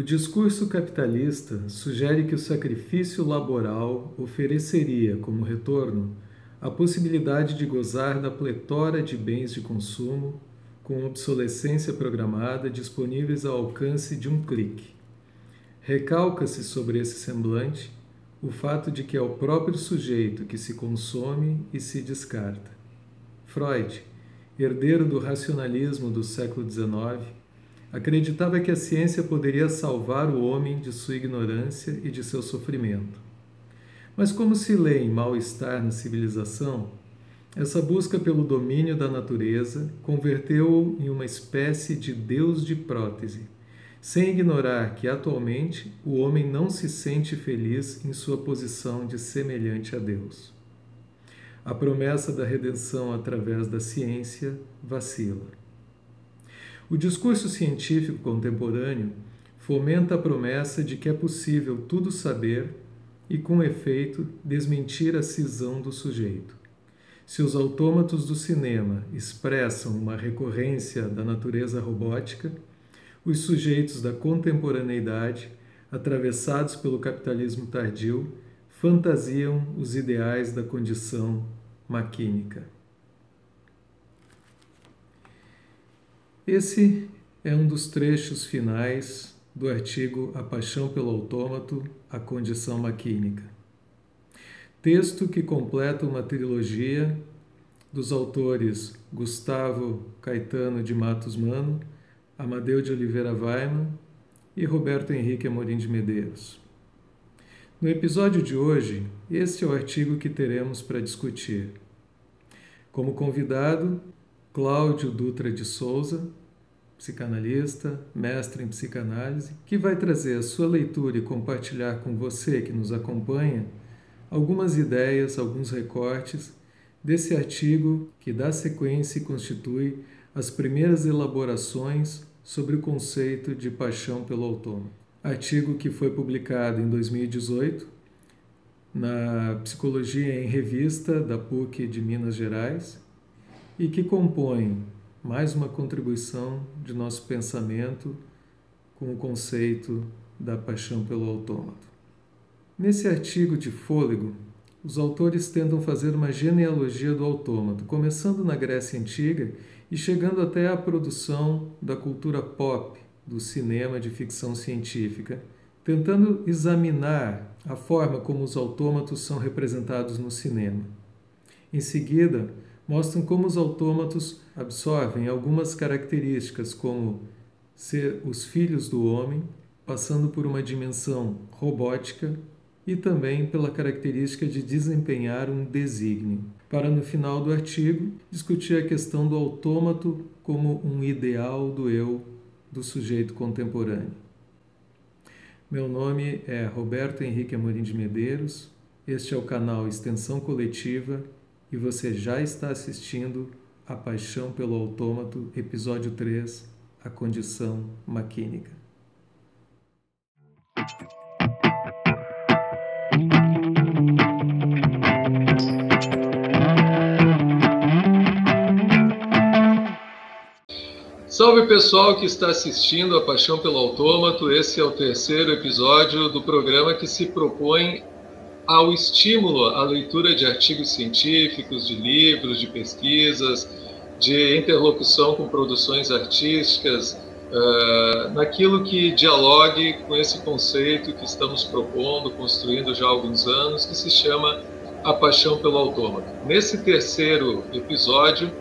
O discurso capitalista sugere que o sacrifício laboral ofereceria como retorno a possibilidade de gozar da pletora de bens de consumo com obsolescência programada disponíveis ao alcance de um clique. Recalca-se sobre esse semblante o fato de que é o próprio sujeito que se consome e se descarta. Freud, herdeiro do racionalismo do século XIX, acreditava que a ciência poderia salvar o homem de sua ignorância e de seu sofrimento. Mas, como se lê em mal-estar na civilização, essa busca pelo domínio da natureza converteu-o em uma espécie de Deus de prótese, sem ignorar que atualmente o homem não se sente feliz em sua posição de semelhante a Deus. A promessa da redenção através da ciência vacila. O discurso científico contemporâneo fomenta a promessa de que é possível tudo saber e, com efeito, desmentir a cisão do sujeito. Se os autômatos do cinema expressam uma recorrência da natureza robótica, os sujeitos da contemporaneidade, atravessados pelo capitalismo tardio, fantasiam os ideais da condição maquínica. Esse é um dos trechos finais do artigo A Paixão pelo Autômato, a Condição Maquínica. Texto que completa uma trilogia dos autores Gustavo Caetano de Matos Mano, Amadeu de Oliveira Weiman e Roberto Henrique Amorim de Medeiros. No episódio de hoje, este é o artigo que teremos para discutir. Como convidado, Cláudio Dutra de Souza, psicanalista, mestre em psicanálise, que vai trazer a sua leitura e compartilhar com você que nos acompanha algumas ideias, alguns recortes desse artigo que dá sequência e constitui as primeiras elaborações sobre o conceito de paixão pelo autônomo. Artigo que foi publicado em 2018 na Psicologia em Revista da PUC de Minas Gerais e que compõe mais uma contribuição de nosso pensamento com o conceito da paixão pelo autômato. Nesse artigo de fôlego, os autores tentam fazer uma genealogia do autômato, começando na Grécia Antiga e chegando até a produção da cultura pop, do cinema de ficção científica, tentando examinar a forma como os autômatos são representados no cinema. Em seguida, mostram como os autômatos absorvem algumas características, como ser os filhos do homem, passando por uma dimensão robótica e também pela característica de desempenhar um desígnio, para no final do artigo discutir a questão do autômato como um ideal do eu do sujeito contemporâneo. Meu nome é Roberto Henrique Amorim de Medeiros, este é o canal Extensão Coletiva e você já está assistindo A Paixão pelo Autômato, episódio 3, A Condição Maquínica. Salve pessoal que está assistindo A Paixão pelo Autômato. Esse é o terceiro episódio do programa que se propõe ao estímulo à leitura de artigos científicos, de livros, de pesquisas, de interlocução com produções artísticas, uh, naquilo que dialogue com esse conceito que estamos propondo, construindo já há alguns anos, que se chama a paixão pelo autômato. Nesse terceiro episódio,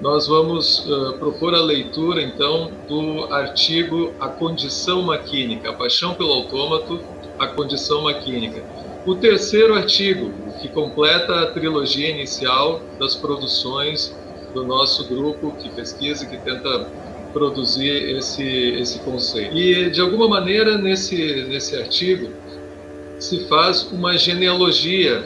nós vamos uh, propor a leitura, então, do artigo A Condição Maquínica, a paixão pelo autômato, a condição maquínica o terceiro artigo, que completa a trilogia inicial das produções do nosso grupo que pesquisa e que tenta produzir esse, esse conceito. E, de alguma maneira, nesse, nesse artigo, se faz uma genealogia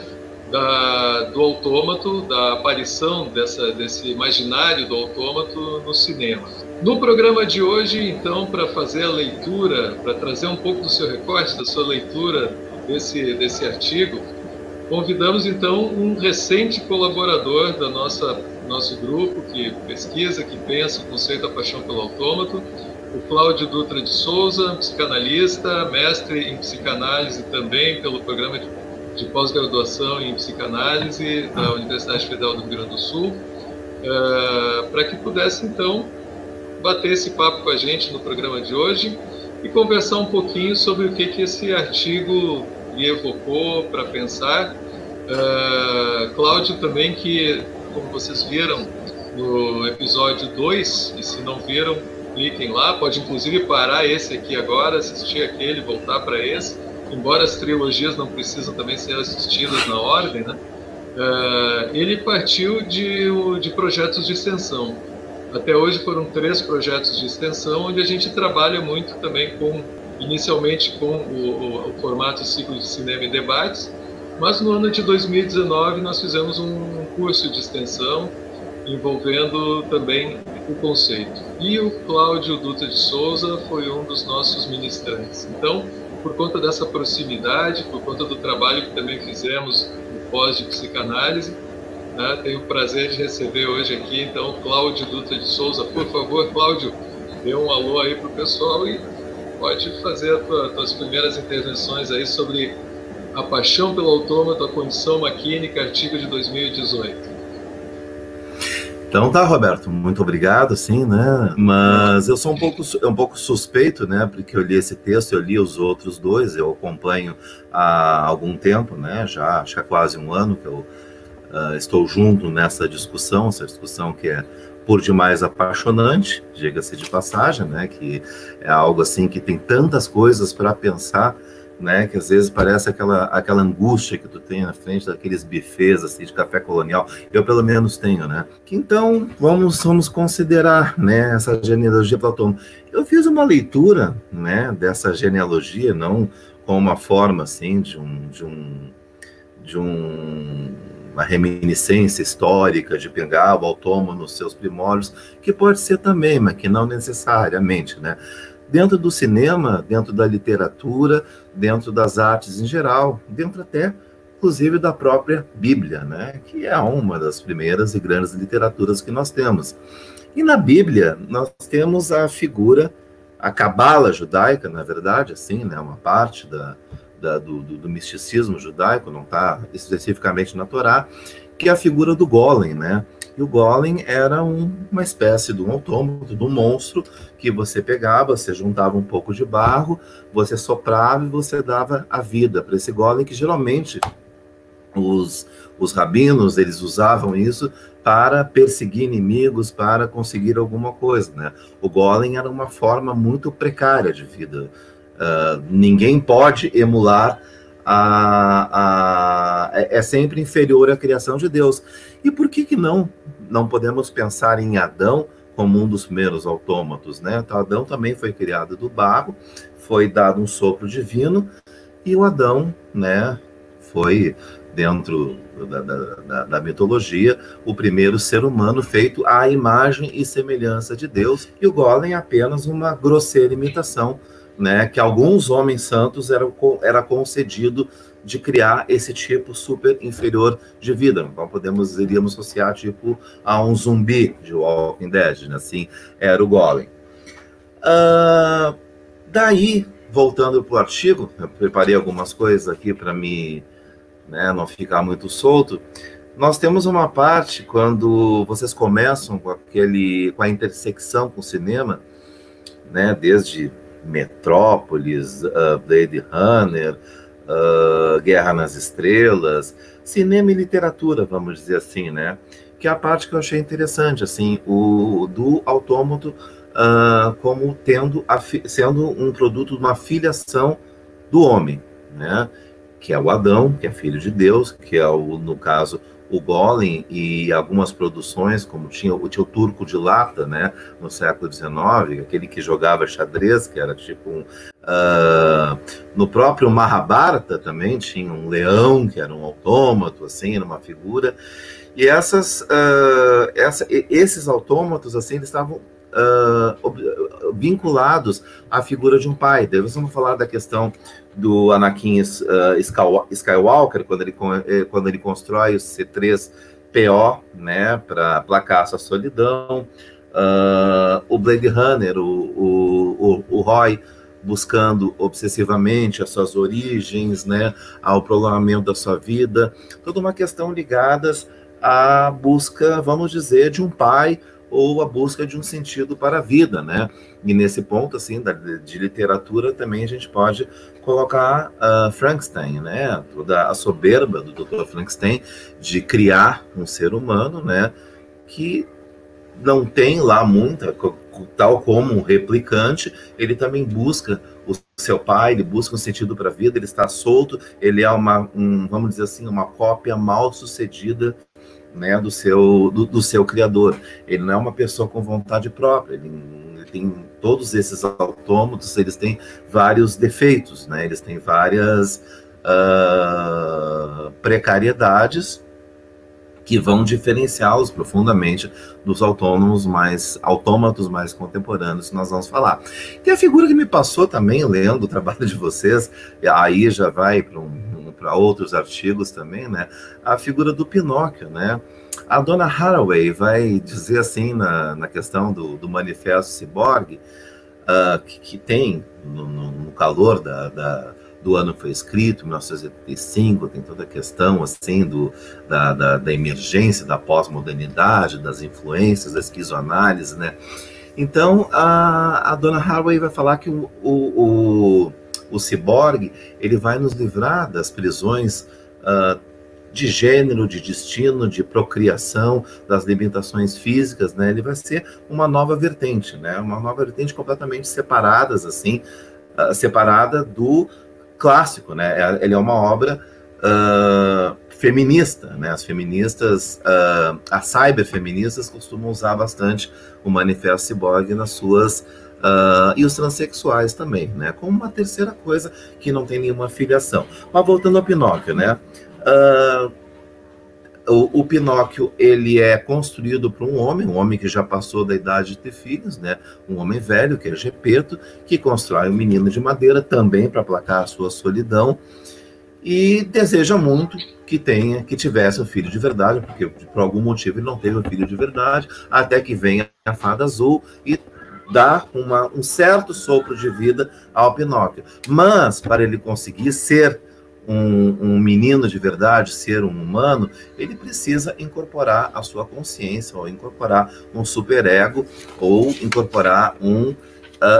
da, do autômato, da aparição dessa, desse imaginário do autômato no cinema. No programa de hoje, então, para fazer a leitura, para trazer um pouco do seu recorte, da sua leitura desse, desse artigo, convidamos então um recente colaborador da nossa nosso grupo que pesquisa, que pensa o conceito da paixão pelo autômato, o Cláudio Dutra de Souza, psicanalista, mestre em psicanálise também pelo programa de, de pós-graduação em psicanálise da Universidade Federal do Rio Grande do Sul, uh, para que pudesse então bater esse papo com a gente no programa de hoje e conversar um pouquinho sobre o que, que esse artigo lhe evocou para pensar. Uh, Cláudio também que, como vocês viram no episódio 2, e se não viram, cliquem lá, pode inclusive parar esse aqui agora, assistir aquele, voltar para esse, embora as trilogias não precisam também ser assistidas na ordem, né? Uh, ele partiu de, de projetos de extensão. Até hoje foram três projetos de extensão, onde a gente trabalha muito também com, inicialmente com o, o, o formato ciclo de cinema e debates, mas no ano de 2019 nós fizemos um curso de extensão envolvendo também o conceito. E o Cláudio Dutra de Souza foi um dos nossos ministrantes. Então, por conta dessa proximidade, por conta do trabalho que também fizemos no pós de psicanálise, né, tenho o prazer de receber hoje aqui, então, Cláudio Dutra de Souza. Por favor, Cláudio, dê um alô aí para o pessoal e pode fazer as tua, tuas primeiras intervenções aí sobre a paixão pelo autômato, a condição maquínica, artigo de 2018. Então tá, Roberto, muito obrigado, sim, né? Mas eu sou um pouco, um pouco suspeito, né? Porque eu li esse texto, eu li os outros dois, eu acompanho há algum tempo, né? Já acho que há quase um ano que eu uh, estou junto nessa discussão, essa discussão que é por demais apaixonante, diga-se de passagem, né? Que é algo assim que tem tantas coisas para pensar né? Que às vezes parece aquela, aquela angústia que tu tem na frente daqueles bufês assim de café colonial. Eu pelo menos tenho, né? Que então vamos vamos considerar, né? Essa genealogia platônica. Eu fiz uma leitura, né? Dessa genealogia, não com uma forma assim de um de um de um uma reminiscência histórica de pegar o autônomo nos seus primórdios, que pode ser também, mas que não necessariamente, né? dentro do cinema, dentro da literatura, dentro das artes em geral, dentro até, inclusive, da própria Bíblia, né? que é uma das primeiras e grandes literaturas que nós temos. E na Bíblia, nós temos a figura, a cabala judaica, na verdade, assim, né? uma parte da, da do, do, do, misticismo judaico, não está especificamente na Torá, que é a figura do Golem, né? E o Golem era um, uma espécie de um autômato, de um monstro que você pegava, você juntava um pouco de barro, você soprava e você dava a vida para esse Golem, que geralmente os, os rabinos eles usavam isso para perseguir inimigos, para conseguir alguma coisa. Né? O Golem era uma forma muito precária de vida. Uh, ninguém pode emular a, a, é, é sempre inferior à criação de Deus. E por que, que não, não podemos pensar em Adão como um dos primeiros autômatos? Né? Então, Adão também foi criado do barro, foi dado um sopro divino, e o Adão né, foi, dentro da, da, da, mitologia, o primeiro ser humano feito à imagem e semelhança de Deus, e o Golem é apenas uma grosseira imitação né, que alguns homens santos eram era concedido de criar esse tipo super inferior de vida. Então podemos iríamos associar tipo a um zumbi de Walking Dead, né? assim era o Golem. Uh, daí voltando para o artigo, eu preparei algumas coisas aqui para me né, não ficar muito solto. Nós temos uma parte quando vocês começam com aquele com a intersecção com o cinema, né, desde Metrópolis, uh, Blade Runner, uh, Guerra nas Estrelas, cinema e literatura, vamos dizer assim, né? Que é a parte que eu achei interessante, assim, o do autômato uh, como tendo sendo um produto de uma filiação do homem, né? Que é o Adão, que é filho de Deus, que é o, no caso o Golem e algumas produções, como tinha, tinha o Turco de Lata, né, no século XIX, aquele que jogava xadrez, que era tipo um... Uh, no próprio Mahabharata também tinha um leão, que era um autômato, assim, era uma figura. E essas, uh, essa, esses autômatos, assim, eles estavam uh, vinculados à figura de um pai. Daí vamos falar da questão do Anakin uh, Skywalker, quando ele, eh, quando ele constrói o C3PO, né, para placar sua solidão. Uh, o Blade Runner, o, o Roy buscando obsessivamente as suas origens, né, ao prolongamento da sua vida, toda uma questão ligadas à busca, vamos dizer, de um pai ou a busca de um sentido para a vida, né? E nesse ponto, assim, da, de literatura também a gente pode colocar uh, Frankenstein, né? Toda a soberba do Dr. Frankenstein de criar um ser humano, né? Que não tem lá muita, tal como um replicante, ele também busca o seu pai, ele busca um sentido para a vida, ele está solto, ele é uma, um, vamos dizer assim, uma cópia mal sucedida né, do seu do, do, seu criador. Ele não é uma pessoa com vontade própria. Ele, ele, tem todos esses autômatos, eles têm vários defeitos, né? Eles têm várias uh, precariedades que vão diferenciá-los profundamente dos autônomos mais autômatos mais contemporâneos que nós vamos falar. Tem a figura que me passou também lendo o trabalho de vocês, aí já vai para um para outros artigos também, né? A figura do Pinóquio, né? A dona Haraway vai dizer assim na, na questão do, do manifesto Cyborg, uh, que, que, tem no, no calor da, da, do ano que foi escrito, 1985, tem toda a questão assim do, da, da, da emergência da pós-modernidade, das influências, da esquizoanálise, né? Então, a, a dona Haraway vai falar que o, o o ciborgue, ele vai nos livrar das prisões uh, de gênero, de destino, de procriação, das limitações físicas, né? Ele vai ser uma nova vertente, né? Uma nova vertente completamente separadas, assim, uh, separada do clássico, né? É, ele é uma obra uh, feminista, né? As feministas, uh, as cyberfeministas costumam usar bastante o Manifesto Cyborg nas suas Uh, e os transexuais também, né? Como uma terceira coisa que não tem nenhuma filiação. Mas voltando ao Pinóquio, né? Uh, o, o, Pinóquio ele é construído por um homem, um homem que já passou da idade de ter filhos, né? Um homem velho que é Gepeto, que constrói um menino de madeira também para aplacar a sua solidão e deseja muito que tenha, que tivesse um filho de verdade, porque por algum motivo ele não teve um filho de verdade, até que venha a fada azul e dá uma, um certo sopro de vida ao Pinóquio. Mas, para ele conseguir ser um, um, menino de verdade, ser um humano, ele precisa incorporar a sua consciência, ou incorporar um superego, ou incorporar um uh,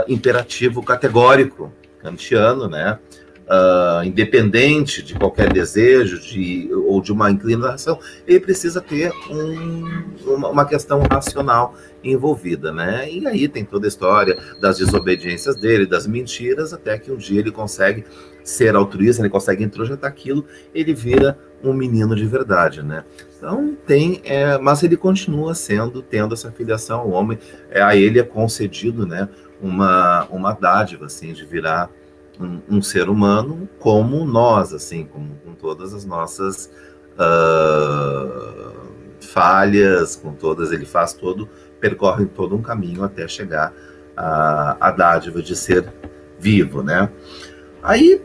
imperativo categórico kantiano, né? Uh, independente de qualquer desejo de, ou de uma inclinação, ele precisa ter um, uma, uma, questão racional envolvida, né? E aí tem toda a história das desobediências dele, das mentiras, até que um dia ele consegue ser altruísta, ele consegue introjetar aquilo, ele vira um menino de verdade, né? Então tem, é, mas ele continua sendo, tendo essa filiação ao homem, é, a ele é concedido, né? Uma, uma dádiva, assim, de virar um, um ser humano como nós, assim, com, com todas as nossas uh, falhas, com todas, ele faz todo percorrem todo um caminho até chegar à, à dádiva de ser vivo, né? Aí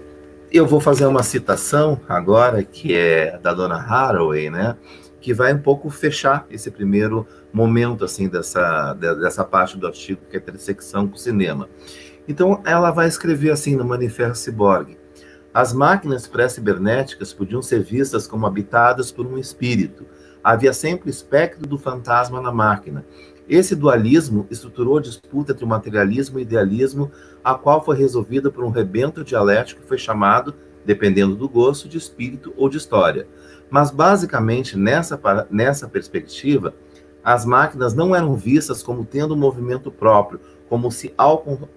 eu vou fazer uma citação agora que é da dona Haraway, né? Que vai um pouco fechar esse primeiro momento assim dessa dessa parte do artigo que é a intersecção com o cinema. Então ela vai escrever assim no Manifesto Cyborg: as máquinas pré-cibernéticas podiam ser vistas como habitadas por um espírito. Havia sempre o espectro do fantasma na máquina, esse dualismo estruturou a disputa entre o materialismo e o idealismo, a qual foi resolvida por um rebento dialético que foi chamado, dependendo do gosto, de espírito ou de história. Mas, basicamente, nessa, nessa perspectiva, as máquinas não eram vistas como tendo um movimento próprio, como se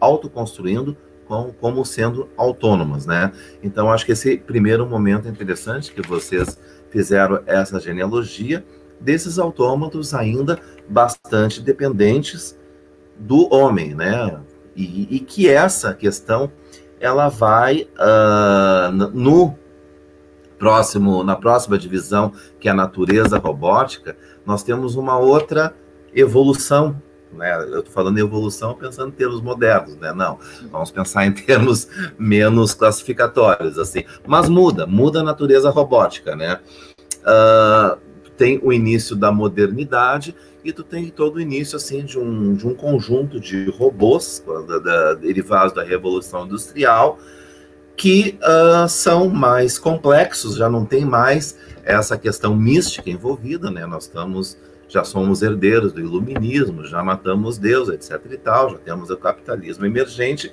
autoconstruindo, como, como sendo autônomas, né? Então, acho que esse primeiro momento é interessante que vocês fizeram essa genealogia, desses autômatos ainda bastante dependentes do homem, né? E, e que essa questão ela vai uh, no próximo na próxima divisão que é a natureza robótica nós temos uma outra evolução né? Eu estou falando em evolução pensando em termos modernos, né? Não, vamos pensar em termos menos classificatórios, assim. Mas muda, muda a natureza robótica, né? Uh, tem o início da modernidade e tu tem todo o início assim de um, de um conjunto de robôs da, da, derivados da revolução industrial que uh, são mais complexos, já não tem mais essa questão mística envolvida, né? Nós estamos, já somos herdeiros do iluminismo, já matamos Deus, etc. e tal, já temos o capitalismo emergente.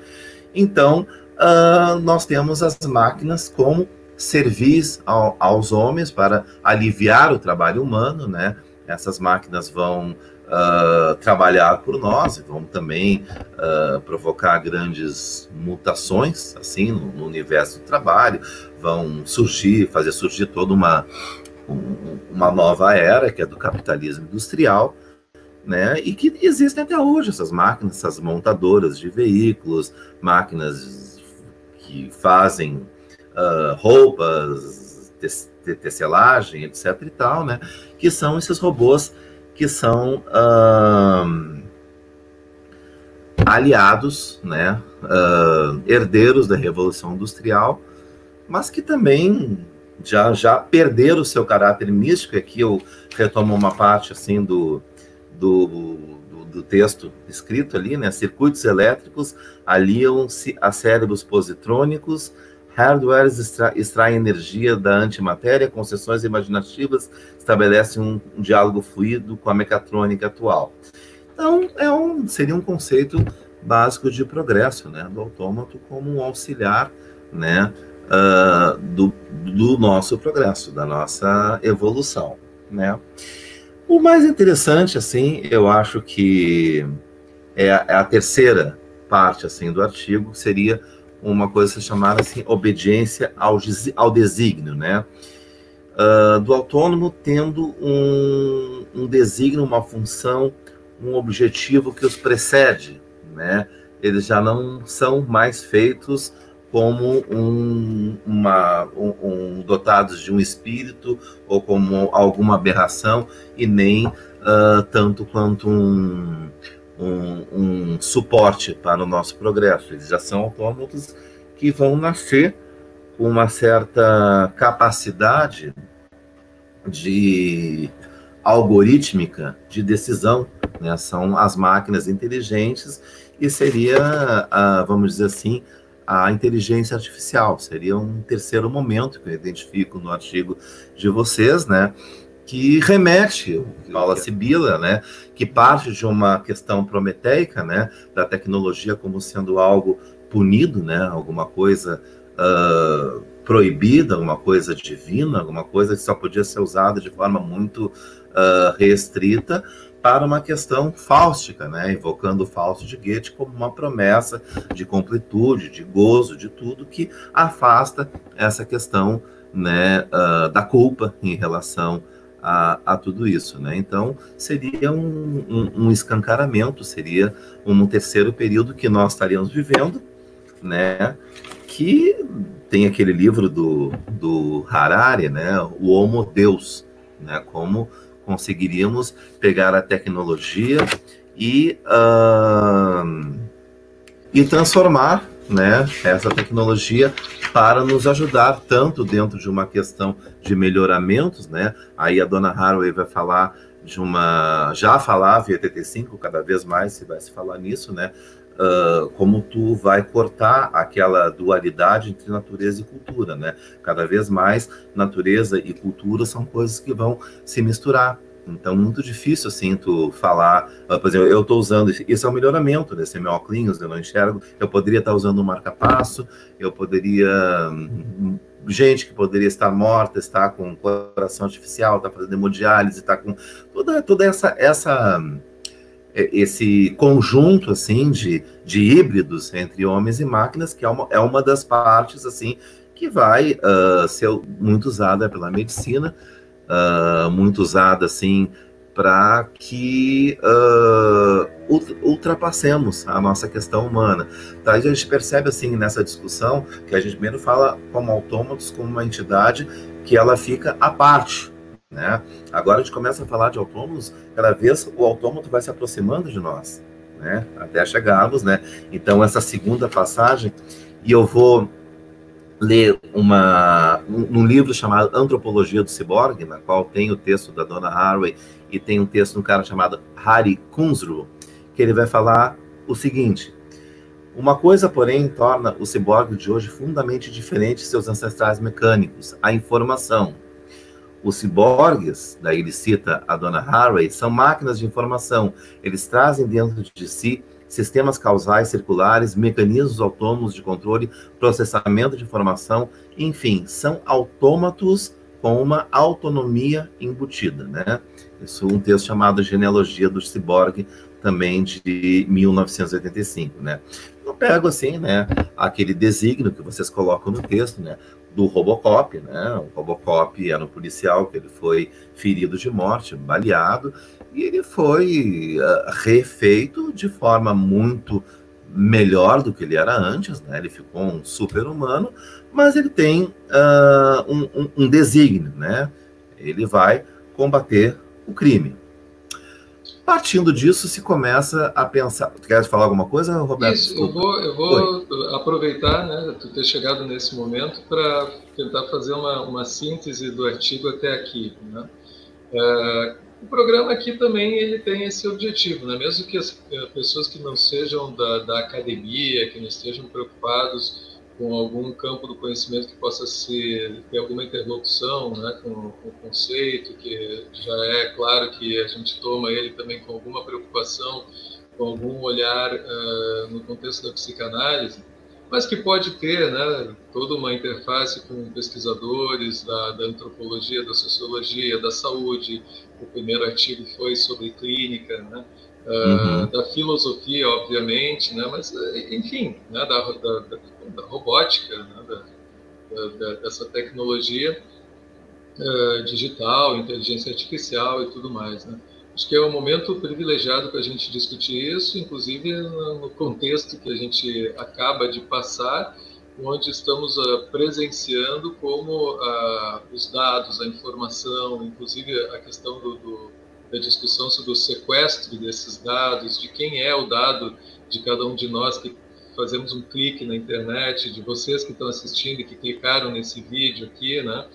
Então, uh, nós temos as máquinas como servis ao, aos homens para aliviar o trabalho humano, né? Essas máquinas vão uh, trabalhar por nós e vão também uh, provocar grandes mutações assim no, no, universo do trabalho, vão surgir, fazer surgir toda uma, um, uma nova era que é do capitalismo industrial. Né? E que existem até hoje essas máquinas, essas montadoras de veículos, máquinas que fazem uh, roupas, te tecelagem, etc. e tal, né? Que são esses robôs que são uh, aliados, né, uh, herdeiros da Revolução Industrial, mas que também já, já perderam o seu caráter místico. Aqui eu retomo uma parte assim do, do, do, do texto escrito ali, né? Circuitos elétricos aliam-se a cérebros positrônicos Hardwares extra, extraem energia da antimatéria, concessões imaginativas estabelecem um, um, diálogo fluido com a mecatrônica atual. Então, é um, seria um conceito básico de progresso, né, do autômato como um auxiliar, né, uh, do, do nosso progresso, da nossa evolução, né. O mais interessante, assim, eu acho que é a, é a terceira parte, assim, do artigo, seria uma coisa chamada assim, obediência ao, ao desígnio, né? Uh, do autônomo tendo um, um desígnio, uma função, um objetivo que os precede, né? Eles já não são mais feitos como um, uma, um, um, dotados de um espírito ou como alguma aberração e nem uh, tanto quanto um, um, um suporte para o nosso progresso. Eles já são autômatos que vão nascer com uma certa capacidade de algorítmica de decisão, né? São as máquinas inteligentes e seria, a, vamos dizer assim, a inteligência artificial. Seria um terceiro momento que eu identifico no artigo de vocês, né? que remete, fala Sibila, né, que parte de uma questão prometeica, né, da tecnologia como sendo algo punido, né, alguma coisa uh, proibida, alguma coisa divina, alguma coisa que só podia ser usada de forma muito uh, restrita, para uma questão fáustica, né, invocando o Fausto de Goethe como uma promessa de completude, de gozo, de tudo que afasta essa questão né, uh, da culpa em relação a, a tudo isso, né? Então seria um, um, um, escancaramento, seria um terceiro período que nós estaríamos vivendo, né? Que tem aquele livro do, do Harari, né? O Homo Deus, né? Como conseguiríamos pegar a tecnologia e uh, e transformar né, essa tecnologia para nos ajudar tanto dentro de uma questão de melhoramentos, né? Aí a dona Haraway vai falar de uma, já falava em ETT5, cada vez mais se vai se falar nisso, né? Uh, como tu vai cortar aquela dualidade entre natureza e cultura, né? Cada vez mais natureza e cultura são coisas que vão se misturar. Então, muito difícil, assim, tu falar, uh, por exemplo, eu estou usando, isso é um melhoramento desse meu óculos, eu não enxergo, eu poderia estar usando um marca-passo, eu poderia, hum, gente que poderia estar morta, estar com coração artificial, está fazendo hemodiálise, está com toda, toda essa, essa, esse conjunto, assim, de, de híbridos entre homens e máquinas, que é uma, é uma das partes, assim, que vai uh, ser muito usada pela medicina, uh, muito usada assim para que uh, ultrapassemos a nossa questão humana. Tá? a gente percebe assim nessa discussão que a gente primeiro fala como autômatos como uma entidade que ela fica à parte. Né? Agora a gente começa a falar de autômatos, cada vez o autômato vai se aproximando de nós, né? até chegarmos. Né? Então, essa segunda passagem, e eu vou ler uma, um, um, livro chamado Antropologia do Ciborgue, na qual tem o texto da Donna Haraway e tem um texto de um cara chamado Hari Kunzru, que ele vai falar o seguinte: uma coisa, porém, torna o ciborgue de hoje fundamentalmente diferente de seus ancestrais mecânicos: a informação. Os ciborgues, daí ele cita a Donna Haraway, são máquinas de informação. Eles trazem dentro de si sistemas causais circulares, mecanismos autônomos de controle, processamento de informação, enfim, são autômatos com uma autonomia embutida, né? Isso um texto chamado Genealogia do Ciborgue, também de 1985, né? Eu pego assim, né, aquele desígnio que vocês colocam no texto, né, do Robocop, né? O Robocop era um policial que ele foi ferido de morte, baleado, e ele foi uh, refeito de forma muito melhor do que ele era antes, né? Ele ficou um super-humano, mas ele tem uh, um, um, um desígnio, né? Ele vai combater o crime. Partindo disso, se começa a pensar. Tu quer falar alguma coisa, Roberto? Isso, eu vou, eu vou aproveitar, né, tu ter chegado nesse momento para tentar fazer uma, uma síntese do artigo até aqui. Né? É, o programa aqui também ele tem esse objetivo, né? mesmo que as eh, pessoas que não sejam da, da academia, que não estejam preocupados com algum campo do conhecimento que possa ser, ter alguma interlocução né, com, com, o conceito, que já é claro que a gente toma ele também com alguma preocupação, com algum olhar uh, no contexto da psicanálise, mas que pode ter né, toda uma interface com pesquisadores da, da antropologia, da sociologia, da saúde. O primeiro artigo foi sobre clínica, né? uhum. da filosofia, obviamente, né? mas, enfim, né? da, da, da, robótica, né? da, dessa tecnologia uh, digital, inteligência artificial e tudo mais. Né? Acho que é um momento privilegiado para a gente discutir isso, inclusive no contexto que a gente acaba de passar, onde estamos uh, presenciando como uh, os dados, a informação, inclusive a questão do, do da discussão sobre o sequestro desses dados, de quem é o dado de cada um de nós que fazemos um clique na internet, de vocês que estão assistindo e que clicaram nesse vídeo aqui, né?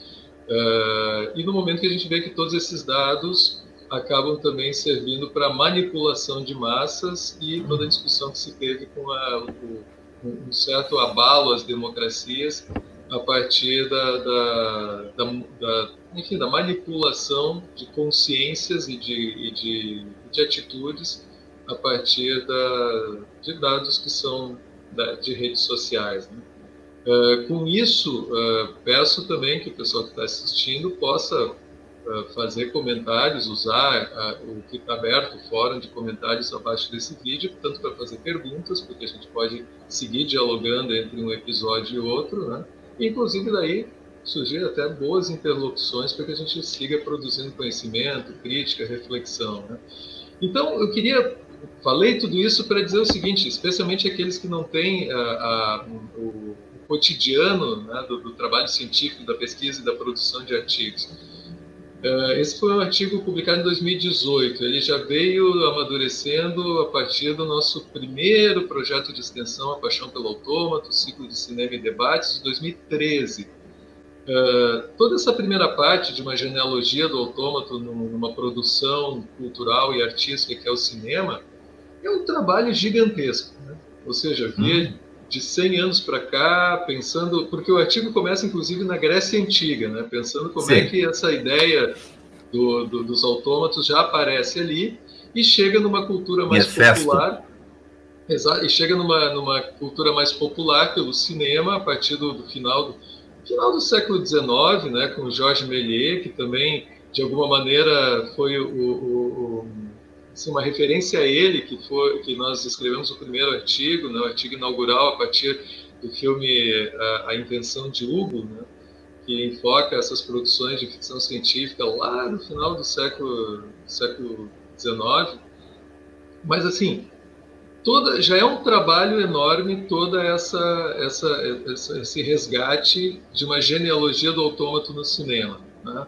Uh, e no momento que a gente vê que todos esses dados acabam também servindo para manipulação de massas e toda a discussão que se teve com a, um certo abalo às democracias a partir da, da, da, da, enfim, da manipulação de consciências e de, e de, de atitudes a partir da, de dados que são de redes sociais. Né? Uh, com isso, uh, peço também que o pessoal que está assistindo possa uh, fazer comentários, usar o que está aberto, o fórum de comentários abaixo desse vídeo, tanto para fazer perguntas, porque a gente pode seguir dialogando entre um episódio e outro, né? Inclusive daí surgir até boas interlocuções para que a gente siga produzindo conhecimento, crítica, reflexão. Né? Então, eu queria falei tudo isso para dizer o seguinte, especialmente aqueles que não têm a, a, o, o, cotidiano né, do, do, trabalho científico, da pesquisa e da produção de artigos. Uh, esse foi um artigo publicado em 2018. Ele já veio amadurecendo a partir do nosso primeiro projeto de extensão, A Paixão pelo Autômato, Ciclo de Cinema e Debates, de 2013. Uh, toda essa primeira parte de uma genealogia do autômato numa produção cultural e artística que é o cinema é um trabalho gigantesco. Né? Ou seja, via hum. de 100 anos para cá, pensando. Porque o artigo começa, inclusive, na Grécia Antiga, né? pensando como é Sim. é que essa ideia do, do, dos autômatos já aparece ali e chega numa cultura mais popular. Exato, e chega numa, numa cultura mais popular pelo cinema a partir do, do final do final do século XIX, né, com Georges Méliès, que também de alguma maneira foi o, o, o assim, uma referência a ele, que foi que nós escrevemos o primeiro artigo, né, o artigo inaugural a partir do filme A, a Intenção de Hugo, né, que enfoca essas produções de ficção científica lá no final do século século XIX. Mas assim, toda já é um trabalho enorme toda essa, essa, essa esse resgate de uma genealogia do autômato no cinema. Né?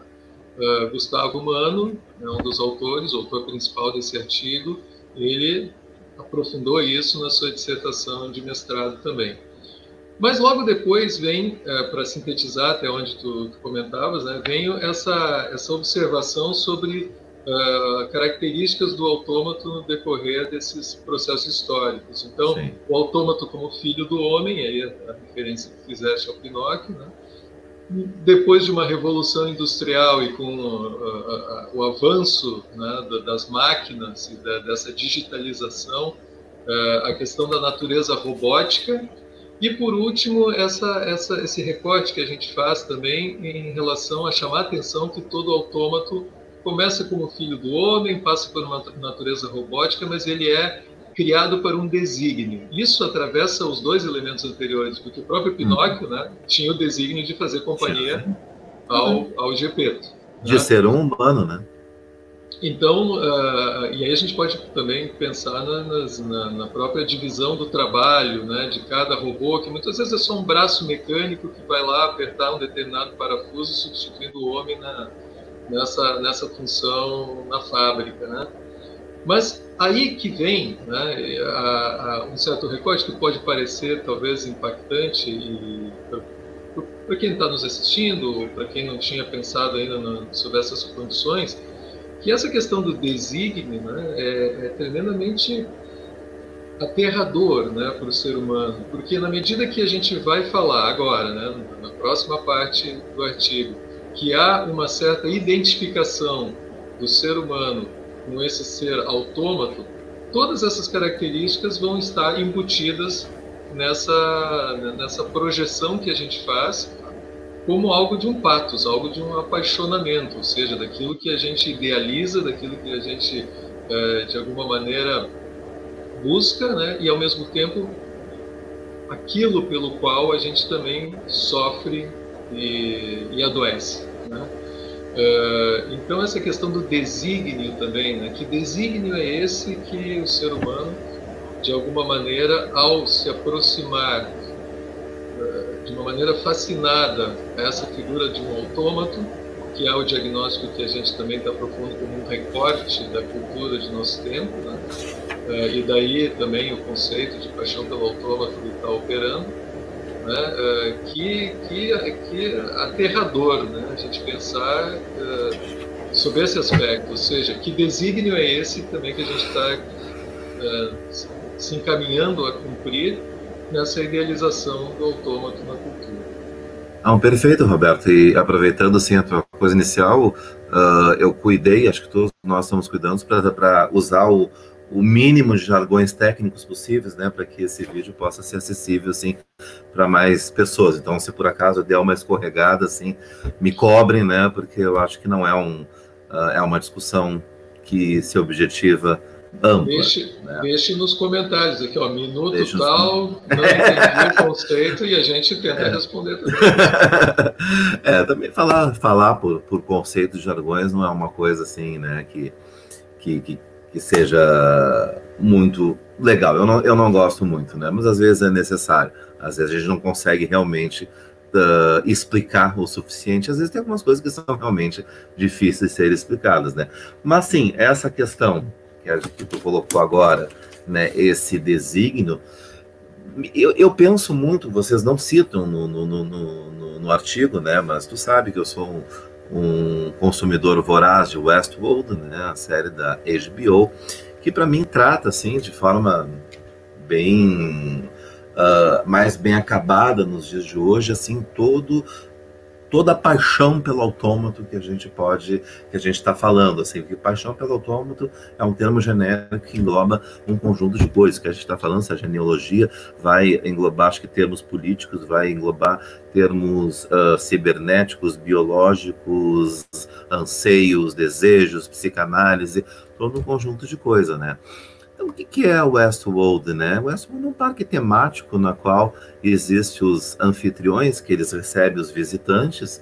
Uh, Gustavo Mano, é um dos autores, o autor principal desse artigo, ele aprofundou isso na sua dissertação de mestrado também. Mas logo depois vem, é, para sintetizar até onde tu, tu, comentavas, né, vem essa, essa observação sobre uh, características do autômato no decorrer desses processos históricos. Então, Sim. o autômato como filho do homem, aí a, a referência que fizeste ao Pinóquio, né, depois de uma revolução industrial e com uh, uh, o avanço né, das máquinas e da, dessa digitalização, a questão da natureza robótica e por último, essa, essa, esse recorte que a gente faz também em relação a chamar a atenção que todo autômato começa como filho do homem, passa por uma natureza robótica, mas ele é criado para um desígnio. Isso atravessa os dois elementos anteriores, porque o próprio uhum. Pinóquio né, tinha o desígnio de fazer companhia ao, ao Gepeto. De né? ser um humano, né? Então, uh, e aí a gente pode também pensar na, na, na, própria divisão do trabalho, né, de cada robô, que muitas vezes é só um braço mecânico que vai lá apertar um determinado parafuso, substituindo o homem na, nessa, nessa função na fábrica, né? Mas aí que vem né, a, a, um certo recorte que pode parecer talvez impactante para quem está nos assistindo, para quem não tinha pensado ainda no, sobre essas condições, que essa questão do desígnio né, é, é tremendamente aterrador né, para o ser humano, porque na medida que a gente vai falar agora, né, na próxima parte do artigo, que há uma certa identificação do ser humano com esse ser autômato, todas essas características vão estar embutidas nessa, nessa projeção que a gente faz como algo de um patos, algo de um apaixonamento, ou seja, daquilo que a gente idealiza, daquilo que a gente, é, de alguma maneira, busca, né? e ao mesmo tempo aquilo pelo qual a gente também sofre e, e adoece. Né? Uh, então essa questão do desígnio também, né? que desígnio é esse que o ser humano, de alguma maneira, ao se aproximar de uma maneira fascinada a essa figura de um autômato, que é o diagnóstico que a gente também está propondo como um recorte da cultura de nosso tempo, né? Eh, e daí também o conceito de paixão pelo autômato que está operando, né? Eh, que, que, que aterrador né? a gente pensar eh, sobre esse aspecto, ou seja, que desígnio é esse também que a gente está se encaminhando a cumprir nessa idealização do autômato na cultura. Ah, perfeito, Roberto. E aproveitando assim a tua coisa inicial, uh, eu cuidei, acho que todos nós estamos cuidando para usar o, o mínimo de jargões técnicos possíveis, né, para que esse vídeo possa ser acessível assim para mais pessoas. Então, se por acaso der uma escorregada assim, me cobrem, né, porque eu acho que não é um uh, é uma discussão que se objetiva ampla. Deixe, né? deixe nos comentários aqui, ó, minuto deixe tal, nos... não entendi o conceito e a gente tenta é. responder também. é, também falar, falar por, por conceito de jargões não é uma coisa assim, né, que, que, que, que seja muito legal. Eu não, eu não gosto muito, né, mas às vezes é necessário. Às vezes a gente não consegue realmente Uh, explicar o suficiente. Às vezes tem algumas coisas que são realmente difíceis de serem explicadas, né? Mas sim, essa questão que, a, que tu colocou agora, né, esse desígnio, eu, eu, penso muito, vocês não citam no, no, no, no, no artigo, né, mas tu sabe que eu sou um, um consumidor voraz de Westworld, né, a série da HBO, que para mim trata assim de forma bem uh, mais bem acabada nos dias de hoje, assim todo toda a paixão pelo autômato que a gente pode, que a gente está falando, assim, porque paixão pelo autômato é um termo genérico que engloba um conjunto de coisas que a gente está falando, se a genealogia vai englobar, acho que termos políticos, vai englobar termos uh, cibernéticos, biológicos, anseios, desejos, psicanálise, todo um conjunto de coisas, né? Então, o que é o Westworld, né? Westworld é um parque temático na qual existem os anfitriões, que eles recebem os visitantes,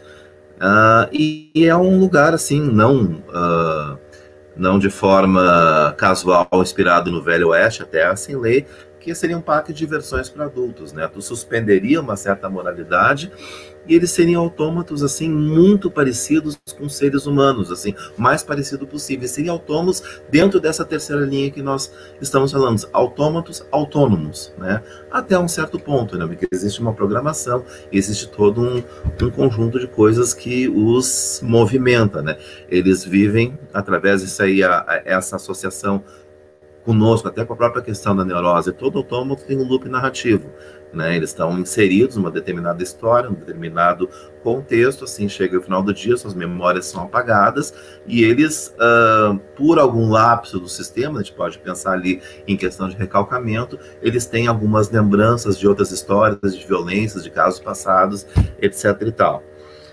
uh, e, e, é um lugar, assim, não, uh, não de forma casual, inspirado no Velho Oeste, até assim lei, que seria um parque de diversões para adultos, né? Tu suspenderia uma certa moralidade e eles serem autômatos assim muito parecidos com seres humanos, assim, mais parecido possível, serem autônomos dentro dessa terceira linha que nós estamos falando, autômatos autônomos, né? Até um certo ponto, né? Porque existe uma programação, existe todo um, um conjunto de coisas que os movimenta, né? Eles vivem através disso aí a, a, essa associação conosco, até com a própria questão da neurose, todo autômato tem um loop narrativo. Né? Eles estão inseridos numa determinada história, num determinado contexto, assim, chega o final do dia, suas memórias são apagadas, e eles, uh, por algum lapso do sistema, a gente pode pensar ali em questão de recalcamento, eles têm algumas lembranças de outras histórias, de violências, de casos passados, etc e tal.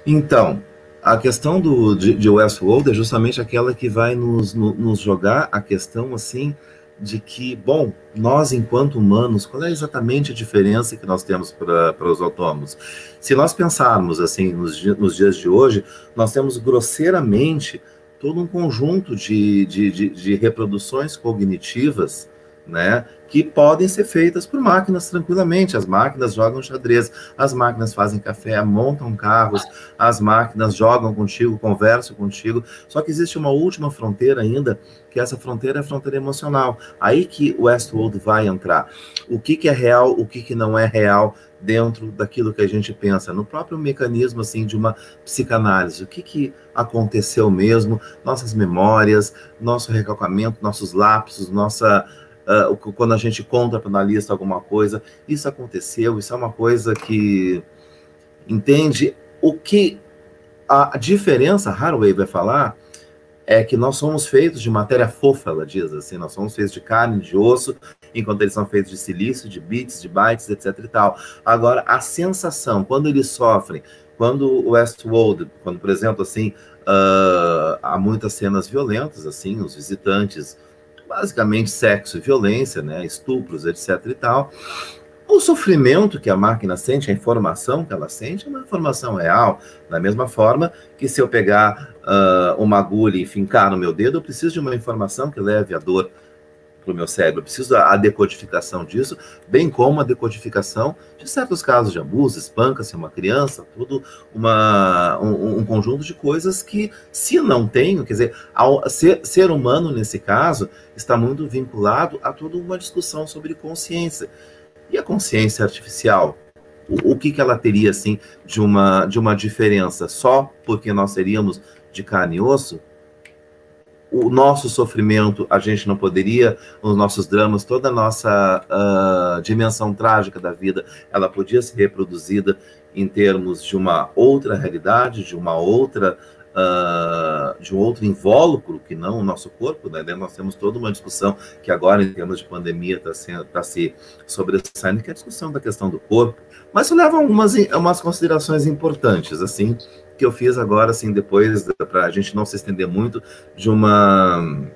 Então, a questão do, de, de Westworld é justamente aquela que vai nos, no, nos jogar a questão, assim, de que, bom, nós enquanto humanos, qual é exatamente a diferença que nós temos para os autônomos? Se nós pensarmos assim nos, nos, dias de hoje, nós temos grosseiramente todo um conjunto de, de, de, de reproduções cognitivas, né, que podem ser feitas por máquinas tranquilamente. As máquinas jogam xadrez, as máquinas fazem café, montam carros, as máquinas jogam contigo, conversam contigo. Só que existe uma última fronteira ainda, que essa fronteira é a fronteira emocional. Aí que o Westworld vai entrar. O que, que é real, o que, que não é real dentro daquilo que a gente pensa, no próprio mecanismo assim de uma psicanálise. O que, que aconteceu mesmo, nossas memórias, nosso recalcamento, nossos lapsos, nossa uh, quando a gente conta para o analista alguma coisa, isso aconteceu, isso é uma coisa que entende o que a diferença, Haraway vai falar, é que nós somos feitos de matéria fofa, ela diz assim, nós somos feitos de carne, de osso, enquanto eles são feitos de silício, de bits, de bytes, etc e tal. Agora, a sensação, quando eles sofrem, quando o Westworld, quando, por exemplo, assim, uh, há muitas cenas violentas, assim, os visitantes basicamente sexo e violência, né, estupros, etc e tal. O sofrimento que a máquina sente, a informação que ela sente, é uma informação real. Da mesma forma que se eu pegar uh, uma agulha e fincar no meu dedo, eu preciso de uma informação que leve a dor para o meu cérebro. Eu preciso a decodificação disso, bem como a decodificação de certos casos de abuso, espanca-se uma criança, tudo uma, um, um, conjunto de coisas que, se não tenho, quer dizer, ao, ser, ser humano nesse caso está muito vinculado a toda uma discussão sobre consciência. E a consciência artificial? O, que, que ela teria, assim, de uma, de uma diferença? Só porque nós seríamos de carne e osso? O nosso sofrimento, a gente não poderia, os nossos dramas, toda a nossa uh, dimensão trágica da vida, ela podia ser reproduzida em termos de uma outra realidade, de uma outra uh, de um outro invólucro que não o nosso corpo, né? Nós temos toda uma discussão que agora, em termos de pandemia, está tá se sobressaindo, que é a discussão da questão do corpo. Mas isso leva a umas, umas considerações importantes, assim, que eu fiz agora, assim, depois, para a gente não se estender muito, de uma.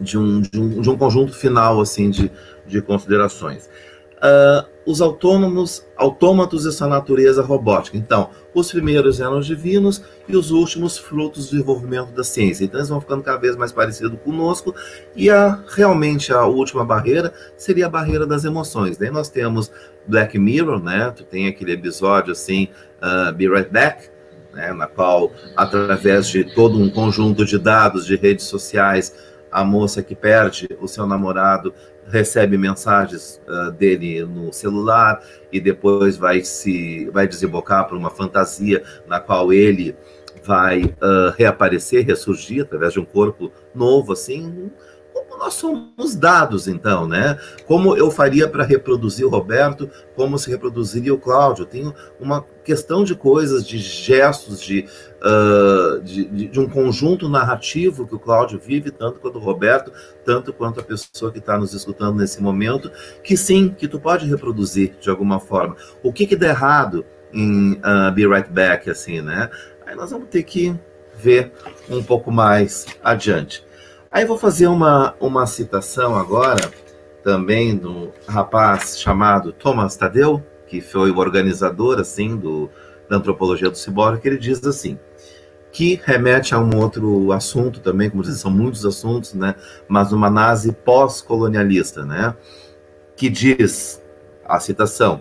De um, de um, de um conjunto final, assim, de, de considerações. Uh, os autônomos, autômatos e sua natureza robótica. Então, os primeiros eram os divinos e os últimos frutos do desenvolvimento da ciência. Então, eles vão ficando cada vez mais parecidos conosco e a, realmente a última barreira seria a barreira das emoções. Daí nós temos Black Mirror, né? Tu tem aquele episódio assim, uh, Be Right Back, né, na qual, através de todo um conjunto de dados de redes sociais, a moça que perde o seu namorado recebe mensagens uh, dele no celular e depois vai se vai desembocar para uma fantasia na qual ele vai uh, reaparecer, ressurgir através de um corpo novo, assim, nós somos dados, então, né? Como eu faria para reproduzir o Roberto, como se reproduziria o Cláudio? Tenho uma questão de coisas, de gestos, de, uh, de, de, um conjunto narrativo que o Cláudio vive, tanto quanto o Roberto, tanto quanto a pessoa que está nos escutando nesse momento, que sim, que tu pode reproduzir de alguma forma. O que que dá errado em uh, Be Right Back, assim, né? Aí nós vamos ter que ver um pouco mais adiante. Aí vou fazer uma, uma citação agora, também do rapaz chamado Thomas Tadeu, que foi o organizador, assim, do, da antropologia do ciborgue, que ele diz assim, que remete a um outro assunto também, como dizem, são muitos assuntos, né, mas uma análise pós-colonialista, né, que diz, a citação,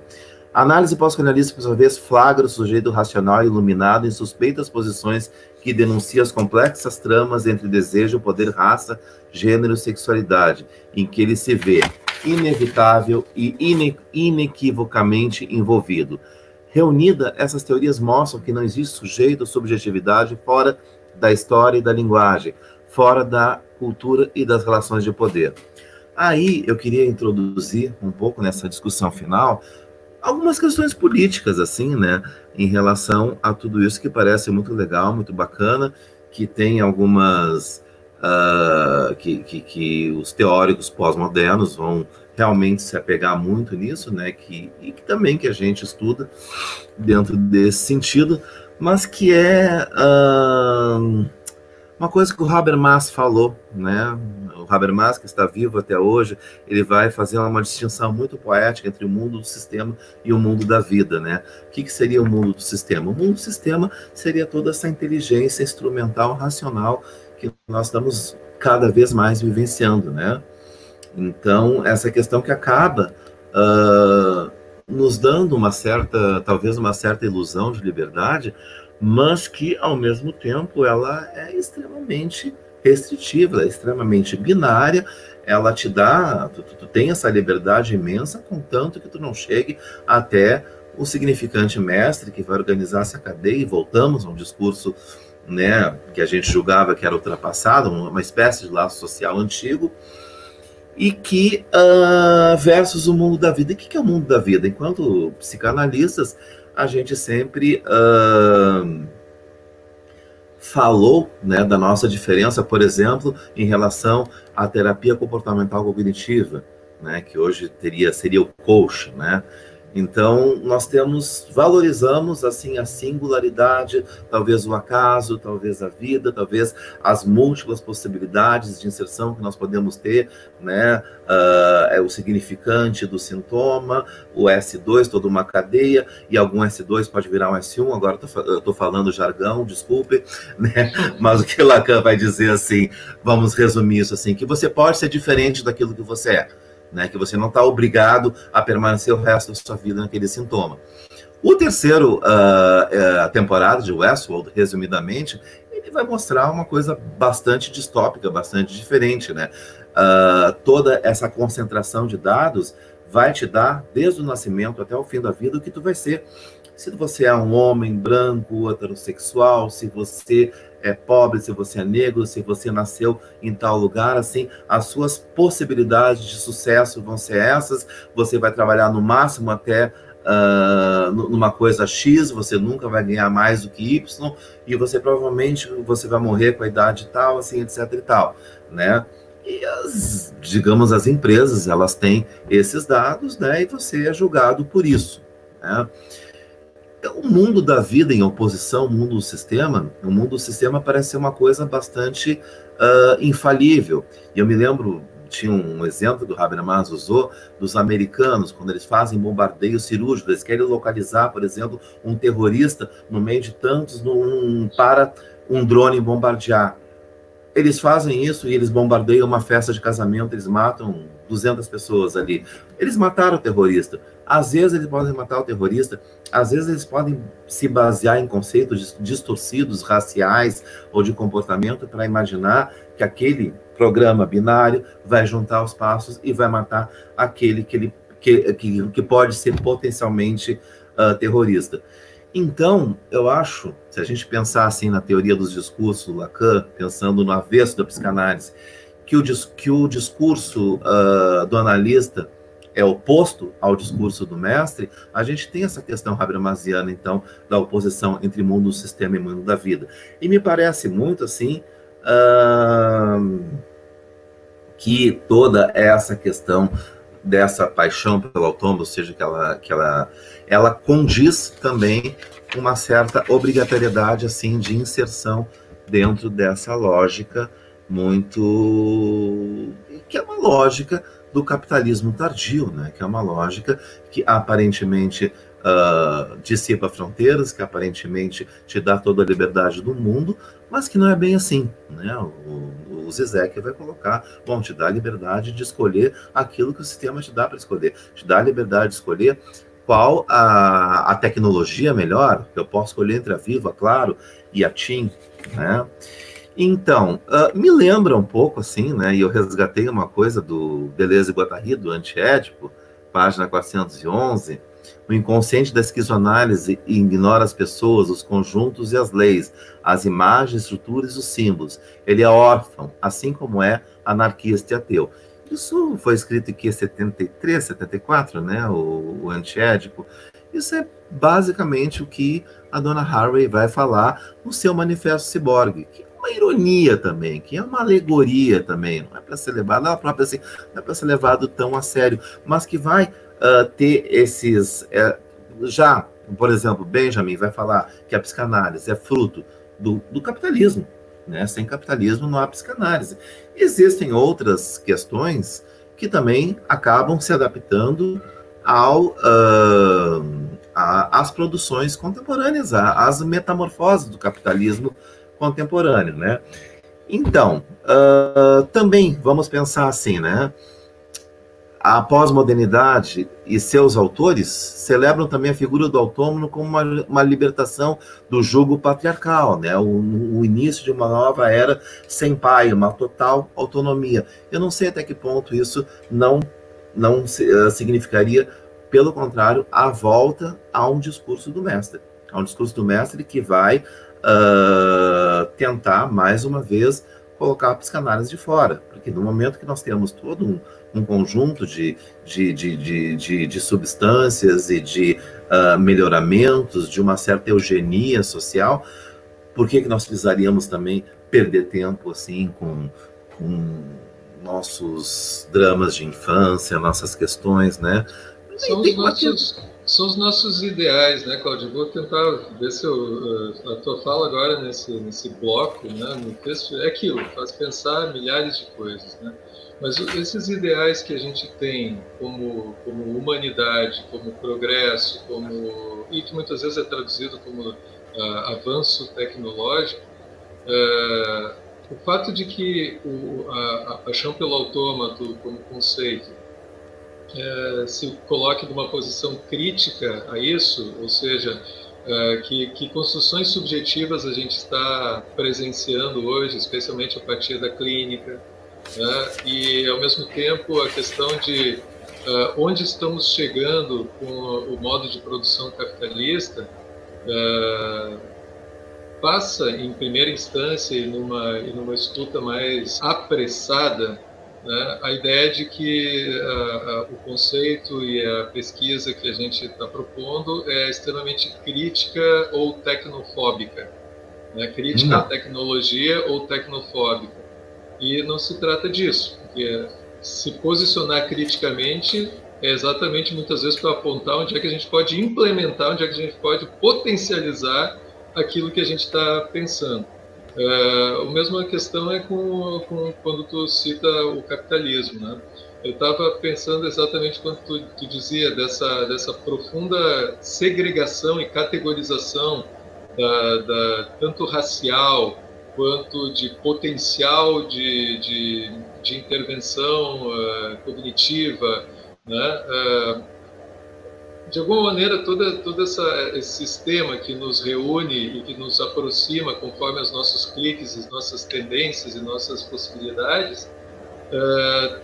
A análise pós-colonialista, por sua vez, flagra o sujeito racional iluminado em suspeitas posições que denuncia as complexas tramas entre desejo, poder, raça, gênero e sexualidade, em que ele se vê inevitável e ine inequivocamente envolvido. Reunida, essas teorias mostram que não existe sujeito ou subjetividade fora da história e da linguagem, fora da cultura e das relações de poder. Aí eu queria introduzir um pouco nessa discussão final algumas questões políticas, assim, né, em relação a tudo isso que parece muito legal, muito bacana, que tem algumas. Uh, que, que, que, os teóricos pós-modernos vão realmente se apegar muito nisso, né, que, e que também que a gente estuda dentro desse sentido, mas que é. Uh, uma coisa que o Habermas falou, né? Habermas, que está vivo até hoje, ele vai fazer uma distinção muito poética entre o mundo do sistema e o mundo da vida, né? O que, que seria o mundo do sistema? O mundo do sistema seria toda essa inteligência instrumental, racional, que nós estamos cada vez mais vivenciando, né? Então, essa questão que acaba uh, nos dando uma certa, talvez uma certa ilusão de liberdade, mas que, ao mesmo tempo, ela é extremamente restritiva, é extremamente binária, ela te dá, tu, tu, tem essa liberdade imensa, contanto que tu não chegue até o significante mestre que vai organizar essa cadeia, e voltamos a um discurso né, que a gente julgava que era ultrapassado, uma espécie de laço social antigo, e que uh, versus o mundo da vida. E o que é o mundo da vida? Enquanto psicanalistas, a gente sempre uh, falou né, da nossa diferença, por exemplo, em relação à terapia comportamental cognitiva, né, que hoje teria seria o coach, né? Então, nós temos, valorizamos assim a singularidade, talvez o acaso, talvez a vida, talvez as múltiplas possibilidades de inserção que nós podemos ter, né? Uh, é o significante do sintoma, o S2, toda uma cadeia, e algum S2 pode virar um S1, agora eu estou falando jargão, desculpe, né? Mas o que Lacan vai dizer assim, vamos resumir isso assim, que você pode ser diferente daquilo que você é né? Que você não está obrigado a permanecer o resto da sua vida naquele sintoma. O terceiro uh, uh, temporada de Westworld, resumidamente, ele vai mostrar uma coisa bastante distópica, bastante diferente, né? Uh, toda essa concentração de dados vai te dar, desde o nascimento até o fim da vida, o que tu vai ser. Se você é um homem branco, heterossexual, se você é pobre, se você é negro, se você nasceu em tal lugar, assim, as suas possibilidades de sucesso vão ser essas. Você vai trabalhar no máximo até uh, numa coisa X, você nunca vai ganhar mais do que Y, e você provavelmente você vai morrer com a idade tal, assim, etc e tal, né? E as, digamos, as empresas, elas têm esses dados, né? E você é julgado por isso, né? O mundo da vida em oposição ao mundo do sistema, o mundo do sistema parece ser uma coisa bastante uh, infalível. E eu me lembro, tinha um exemplo que o Habermas usou, dos americanos, quando eles fazem bombardeio cirúrgico, eles querem localizar, por exemplo, um terrorista no meio de tantos num, para um drone bombardear. Eles fazem isso e eles bombardeiam uma festa de casamento, eles matam 200 pessoas ali. Eles mataram o terrorista. Às vezes eles podem matar o terrorista, às vezes eles podem se basear em conceitos distorcidos, raciais ou de comportamento para imaginar que aquele programa binário vai juntar os passos e vai matar aquele que, ele, que, que, que pode ser potencialmente uh, terrorista. Então, eu acho, se a gente pensar assim na teoria dos discursos Lacan, pensando no avesso da psicanálise, que o, que o discurso uh, do analista é oposto ao discurso do mestre, a gente tem essa questão habermasiana, então, da oposição entre mundo do sistema e mundo da vida. E me parece muito, assim, que toda essa questão dessa paixão pelo autônomo, ou seja, que ela, que ela, ela condiz também uma certa obrigatoriedade, assim, de inserção dentro dessa lógica muito... que é uma lógica do capitalismo tardio, né? que é uma lógica que aparentemente uh, dissipa fronteiras, que aparentemente te dá toda a liberdade do mundo, mas que não é bem assim. Né? O, o Zizek vai colocar, bom, te dá a liberdade de escolher aquilo que o sistema te dá para escolher, te dá a liberdade de escolher qual a, a tecnologia melhor, eu posso escolher entre a Viva, claro, e a TIM, né? Então, uh, me lembra um pouco assim, né? E eu resgatei uma coisa do Beleza e Guattari, do Antiédipo, página 411. O inconsciente da esquizoanálise ignora as pessoas, os conjuntos e as leis, as imagens, estruturas e os símbolos. Ele é órfão, assim como é anarquista e ateu. Isso foi escrito em 73, 74, né? O, o Antiédipo. Isso é basicamente o que a dona Harvey vai falar no seu manifesto ciborgue, que uma ironia também, que é uma alegoria também, não é para ser levado, própria assim, não é para ser levado tão a sério, mas que vai uh, ter esses. Uh, já, por exemplo, Benjamin vai falar que a psicanálise é fruto do, do capitalismo. Né? Sem capitalismo não há psicanálise. Existem outras questões que também acabam se adaptando ao, uh, às produções contemporâneas, às metamorfoses do capitalismo contemporâneo. Né? Então, uh, também vamos pensar assim, né? A pós-modernidade e seus autores celebram também a figura do autônomo como uma, uma libertação do jugo patriarcal, né? O, o, início de uma nova era sem pai, uma total autonomia. Eu não sei até que ponto isso não, não uh, significaria, pelo contrário, a volta a um discurso do mestre. A um discurso do mestre que vai uh, tentar, mais uma vez, colocar a psicanálise de fora. Porque no momento que nós temos todo um um conjunto de, de, de, de, de substâncias e de uh, melhoramentos, de uma certa eugenia social, por que, que nós precisaríamos também perder tempo assim com, com nossos dramas de infância, nossas questões, né? São os, nossos, são os nossos ideais, né, Claudio? Vou tentar ver se eu, a tua fala agora nesse, nesse bloco, né, no texto, é aquilo, faz pensar milhares de coisas, né? Mas esses ideais que a gente tem como, como humanidade, como progresso, como e que muitas vezes é traduzido como uh, avanço tecnológico, uh, o fato de que o, a, a, paixão pelo autômato como conceito uh, se coloque numa posição crítica a isso, ou seja, que, que construções subjetivas a gente está presenciando hoje, especialmente a partir da clínica, né? e ao mesmo tempo a questão de uh, onde estamos chegando com o modo de produção capitalista uh, passa em primeira instância numa, e numa escuta mais apressada né? a ideia de que uh, o conceito e a pesquisa que a gente está propondo é extremamente crítica ou tecnofóbica, né? crítica à tecnologia ou tecnofóbica. E não se trata disso, porque se posicionar criticamente é exatamente muitas vezes para apontar onde é que a gente pode implementar, onde é que a gente pode potencializar aquilo que a gente está pensando. É, a mesma questão é com, com, quando tu cita o capitalismo, né? Eu estava pensando exatamente quando tu, tu, dizia dessa, dessa profunda segregação e categorização da, da tanto racial quanto de potencial de, de, de intervenção uh, cognitiva, né? Uh, de alguma maneira, todo todo essa, esse sistema que nos reúne e que nos aproxima conforme os nossos cliques, as nossas tendências e nossas possibilidades,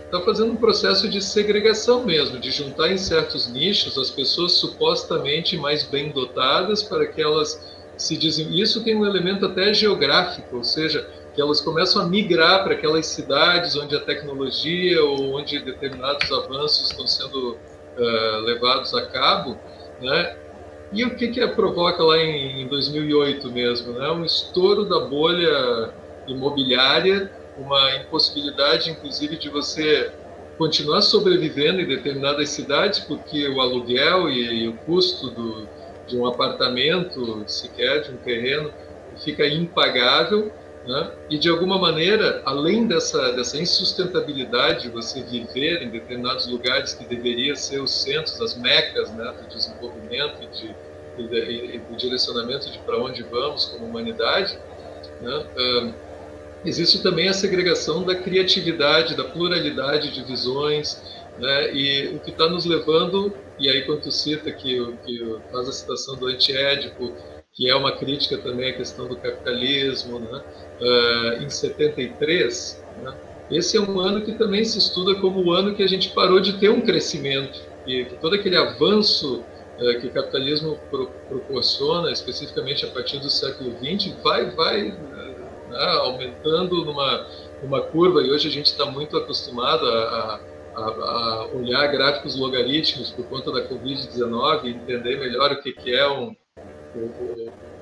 está uh, fazendo um processo de segregação mesmo, de juntar em certos nichos as pessoas supostamente mais bem dotadas para que elas se dizem. Isso tem um elemento até geográfico, ou seja, que elas começam a migrar para aquelas cidades onde a tecnologia ou onde determinados avanços estão sendo uh, levados a cabo, né? E o que que provoca lá em, em 2008 mesmo, né? Um estouro da bolha imobiliária, uma impossibilidade, inclusive, de você continuar sobrevivendo em determinadas cidades, porque o aluguel e, e o custo do, de um apartamento, sequer de um terreno, fica impagável, né? E de alguma maneira, além dessa dessa insustentabilidade de você viver em determinados lugares que deveriam ser os centros, as mecas, né, do desenvolvimento e de, do direcionamento de para onde vamos como humanidade, né? Existe também a segregação da criatividade, da pluralidade de visões, né? E o que está nos levando e aí quando tu cita que, que faz a citação do antiédipo, que é uma crítica também à questão do capitalismo, né? uh, em 73, né? esse é um ano que também se estuda como o ano que a gente parou de ter um crescimento, e que todo aquele avanço uh, que o capitalismo pro, proporciona, especificamente a partir do século XX, vai, vai uh, aumentando numa, numa curva, e hoje a gente está muito acostumado a, a, a, olhar gráficos logarítmicos por conta da Covid-19 e entender melhor o que, que é um,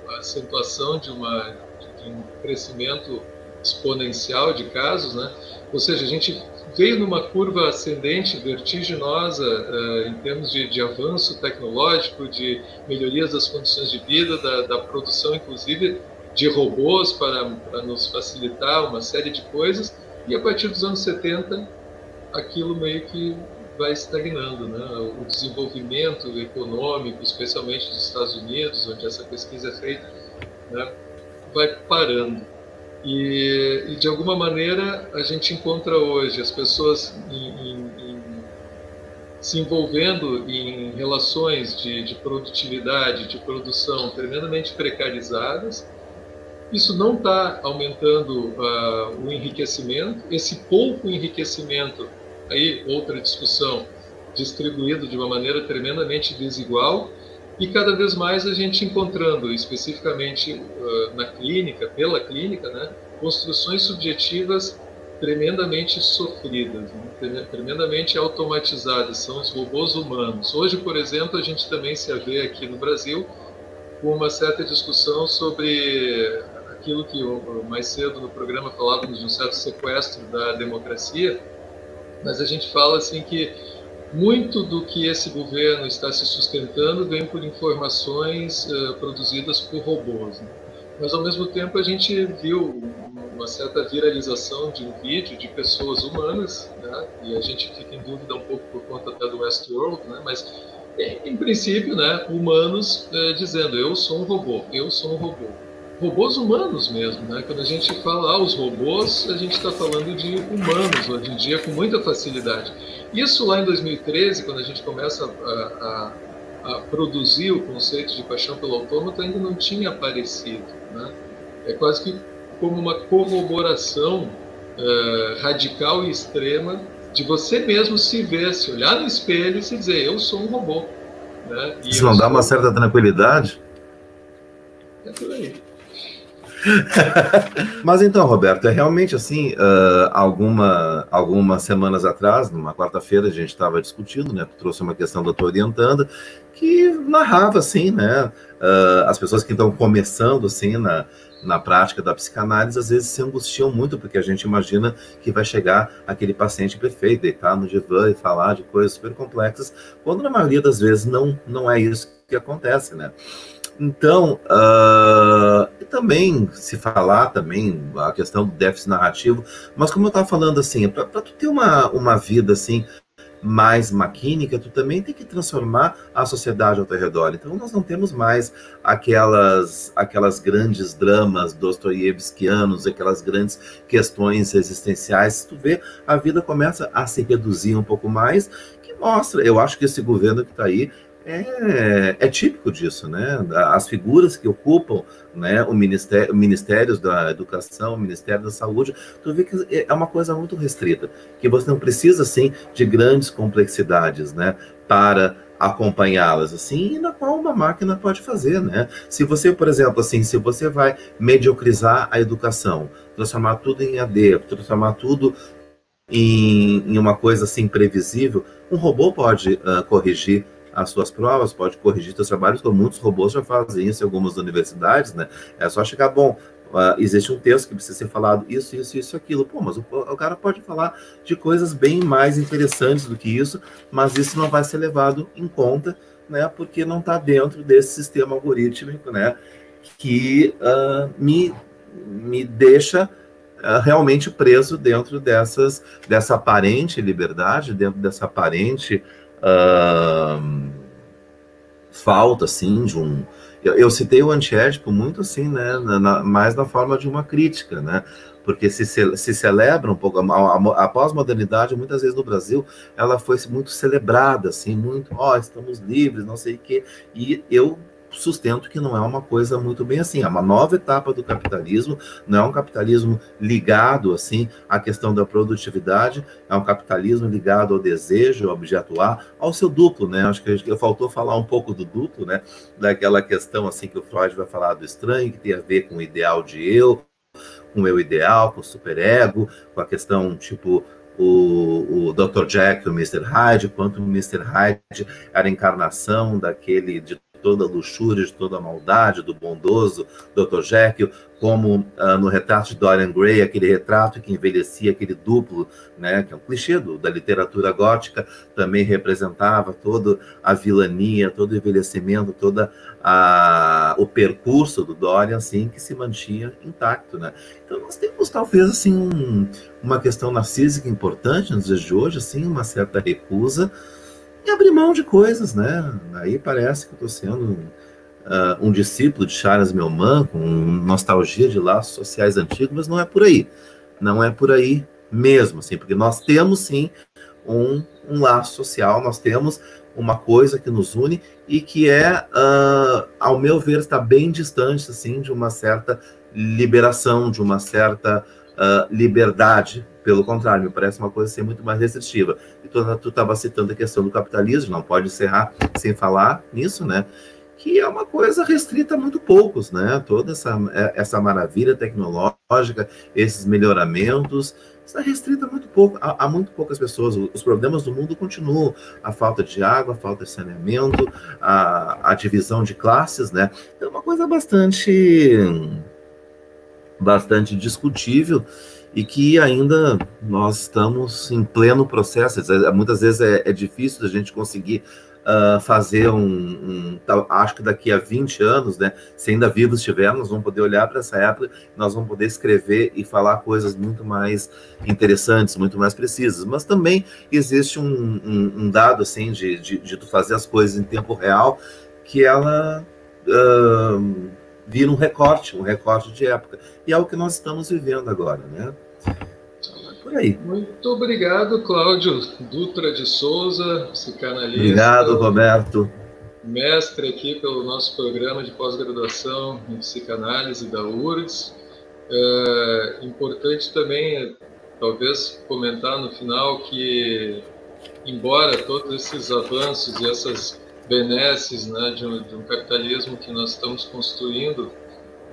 a acentuação de uma de um crescimento exponencial de casos, né? Ou seja, a gente veio numa curva ascendente, vertiginosa, uh, em termos de, de, avanço tecnológico, de melhorias das condições de vida, da, da produção, inclusive, de robôs para, para, nos facilitar uma série de coisas. E a partir dos anos 70, aquilo meio que vai estagnando, né? O desenvolvimento econômico, especialmente dos Estados Unidos, onde essa pesquisa é feita, né? vai parando. E, e, de alguma maneira a gente encontra hoje as pessoas em, em, em, se envolvendo em relações de, de, produtividade, de produção tremendamente precarizadas. Isso não está aumentando uh, o enriquecimento. Esse pouco enriquecimento, aí outra discussão, distribuído de uma maneira tremendamente desigual e cada vez mais a gente encontrando, especificamente uh, na clínica, pela clínica, né, construções subjetivas tremendamente sofridas, né, tremendamente automatizadas, são os robôs humanos. Hoje, por exemplo, a gente também se vê aqui no Brasil com uma certa discussão sobre aquilo que mais cedo no programa falávamos de um certo sequestro da democracia, mas a gente fala assim que muito do que esse governo está se sustentando vem por informações uh, produzidas por robôs. Né? Mas, ao mesmo tempo, a gente viu uma certa viralização de um vídeo de pessoas humanas, né? e a gente fica em dúvida um pouco por conta até do Westworld, né? mas, em, princípio, né, humanos uh, dizendo: eu sou um robô, eu sou um robô robôs humanos mesmo, né? Quando a gente fala ah, os robôs, a gente está falando de humanos hoje em dia com muita facilidade. Isso lá em 2013, quando a gente começa a, a, a produzir o conceito de paixão pelo autômato, ainda não tinha aparecido, né? É quase que como uma corroboração uh, radical e extrema de você mesmo se ver, se olhar no espelho e se dizer, eu sou um robô. Né? Isso não dá uma certa tranquilidade? É por aí. Mas então, Roberto, é realmente assim, uh, alguma, algumas semanas atrás, numa quarta-feira, a gente estava discutindo, né? Trouxe uma questão da tua orientanda, que narrava assim, né? Uh, as pessoas que estão começando assim na, na prática da psicanálise, às vezes se angustiam muito, porque a gente imagina que vai chegar aquele paciente perfeito, deitar no divã e falar de coisas super complexas, quando na maioria das vezes não, não é isso que acontece, né? Então, uh, também se falar também a questão do déficit narrativo, mas como eu estava falando assim, para tu ter uma, uma vida assim mais maquínica, tu também tem que transformar a sociedade ao teu redor. Então nós não temos mais aquelas aquelas grandes dramas dostoiévskianos, aquelas grandes questões existenciais. Tu vê, a vida começa a se reduzir um pouco mais, que mostra, eu acho que esse governo que está aí é, é, típico disso, né? As figuras que ocupam né, o ministério, ministérios da educação, o Ministério da Saúde, tu vê que é uma coisa muito restrita, que você não precisa, assim, de grandes complexidades, né, para acompanhá-las, assim, e na qual uma máquina pode fazer, né? Se você, por exemplo, assim, se você vai mediocrizar a educação, transformar tudo em AD, transformar tudo em, em uma coisa, assim, previsível, um robô pode uh, corrigir as suas provas, pode corrigir seus trabalhos, como muitos robôs já fazem isso em algumas universidades, né? É só chegar, bom, uh, existe um texto que precisa ser falado isso, isso, isso, aquilo. Pô, mas o, o, cara pode falar de coisas bem mais interessantes do que isso, mas isso não vai ser levado em conta, né? Porque não está dentro desse sistema algorítmico, né? Que uh, me, me deixa uh, realmente preso dentro dessas, dessa aparente liberdade, dentro dessa aparente uh, falta, assim, de um, eu, eu citei o antiédipo muito assim, né, na, na, mais na forma de uma crítica, né, porque se, se celebra um pouco, a, a, a pós-modernidade, muitas vezes no Brasil, ela foi muito celebrada, assim, muito, ó, oh, estamos livres, não sei o quê, e eu sustento que não é uma coisa muito bem assim. É uma nova etapa do capitalismo, não é um capitalismo ligado assim à questão da produtividade, é um capitalismo ligado ao desejo, ao objeto A, ao seu duplo, né? Acho que faltou falar um pouco do duplo, né? Daquela questão assim que o Freud vai falar do estranho, que tem a ver com o ideal de eu, com o eu ideal, com o superego, com a questão tipo o, o Dr. Jack e o Mr. Hyde, quanto o Mr. Hyde era a encarnação daquele de toda a luxúria, de toda a maldade do bondoso Dr. Jekyll, como uh, no retrato de Dorian Gray, aquele retrato que envelhecia aquele duplo, né, que é um clichê do, da literatura gótica, também representava toda a vilania, todo o envelhecimento, todo o percurso do Dorian, assim, que se mantinha intacto, né. Então nós temos talvez, assim, um, uma questão narcísica importante nos dias de hoje, assim, uma certa recusa, e abrir mão de coisas, né? Aí parece que eu estou sendo uh, um discípulo de Charles Melman, com nostalgia de laços sociais antigos, mas não é por aí. Não é por aí mesmo, assim, porque nós temos sim um, um laço social, nós temos uma coisa que nos une e que é, uh, ao meu ver, está bem distante, assim, de uma certa liberação, de uma certa uh, liberdade pelo contrário, me parece uma coisa ser muito mais restritiva. E tu estava citando a questão do capitalismo, não pode encerrar sem falar nisso, né? Que é uma coisa restrita a muito poucos, né? Toda essa, é, essa maravilha tecnológica, esses melhoramentos, está restrita a muito pouco, a, a, muito poucas pessoas. Os problemas do mundo continuam: a falta de água, a falta de saneamento, a, a divisão de classes, né? É uma coisa bastante, bastante discutível e que ainda nós estamos em pleno processo. Muitas vezes é, é difícil a gente conseguir uh, fazer um, um, Acho que daqui a 20 anos, né, se ainda vivos estivermos, vamos poder olhar para essa época, nós vamos poder escrever e falar coisas muito mais interessantes, muito mais precisas. Mas também existe um, um, um dado assim de, de, de, tu fazer as coisas em tempo real que ela. Uh, vira um recorte, um recorte de época. E é o que nós estamos vivendo agora, né? Por aí. Muito obrigado, Cláudio Dutra de Souza, psicanalista. Obrigado, Roberto. Mestre aqui pelo nosso programa de pós-graduação em psicanálise da URGS. É importante também, talvez, comentar no final que, embora todos esses avanços e essas benesses né, de, um, de um capitalismo que nós estamos construindo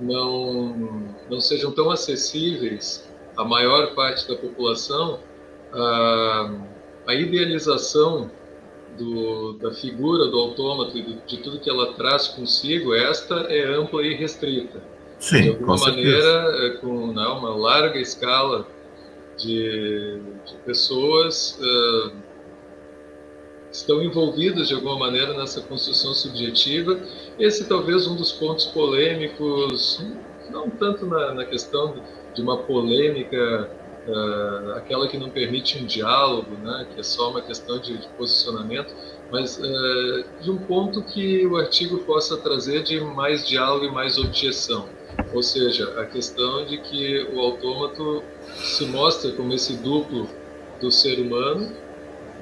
não, não sejam tão acessíveis à maior parte da população, a, a idealização do, da figura do autômato e de, de tudo que ela traz consigo, esta é ampla e restrita. Sim, de alguma maneira, é, com né, uma larga escala de, de pessoas. Uh, estão envolvidos de alguma maneira nessa construção subjetiva. Esse talvez um dos pontos polêmicos, não tanto na, na questão de uma polêmica, uh, aquela que não permite um diálogo, né, que é só uma questão de, de posicionamento, mas uh, de um ponto que o artigo possa trazer de mais diálogo e mais objeção. Ou seja, a questão de que o autômato se mostra como esse duplo do ser humano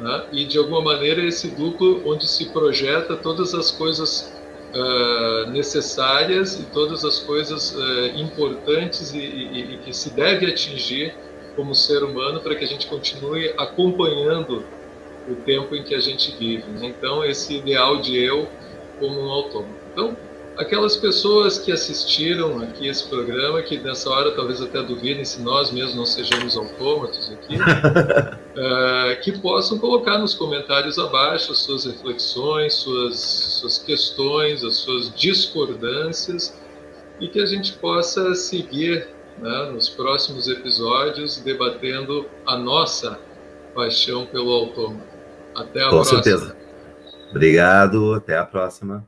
né? e de alguma maneira esse duplo onde se projeta todas as coisas uh, necessárias e todas as coisas uh, importantes e, e, e, que se deve atingir como ser humano para que a gente continue acompanhando o tempo em que a gente vive. Né? Então esse ideal de eu como um autônomo. Então aquelas pessoas que assistiram aqui esse programa, que nessa hora talvez até duvidem se nós mesmos não sejamos autômatos aqui, uh, que possam colocar nos comentários abaixo as suas reflexões, suas, suas questões, as suas discordâncias, e que a gente possa seguir né, nos próximos episódios debatendo a nossa paixão pelo autômato. Até a Com próxima. Com certeza. Obrigado, até a próxima.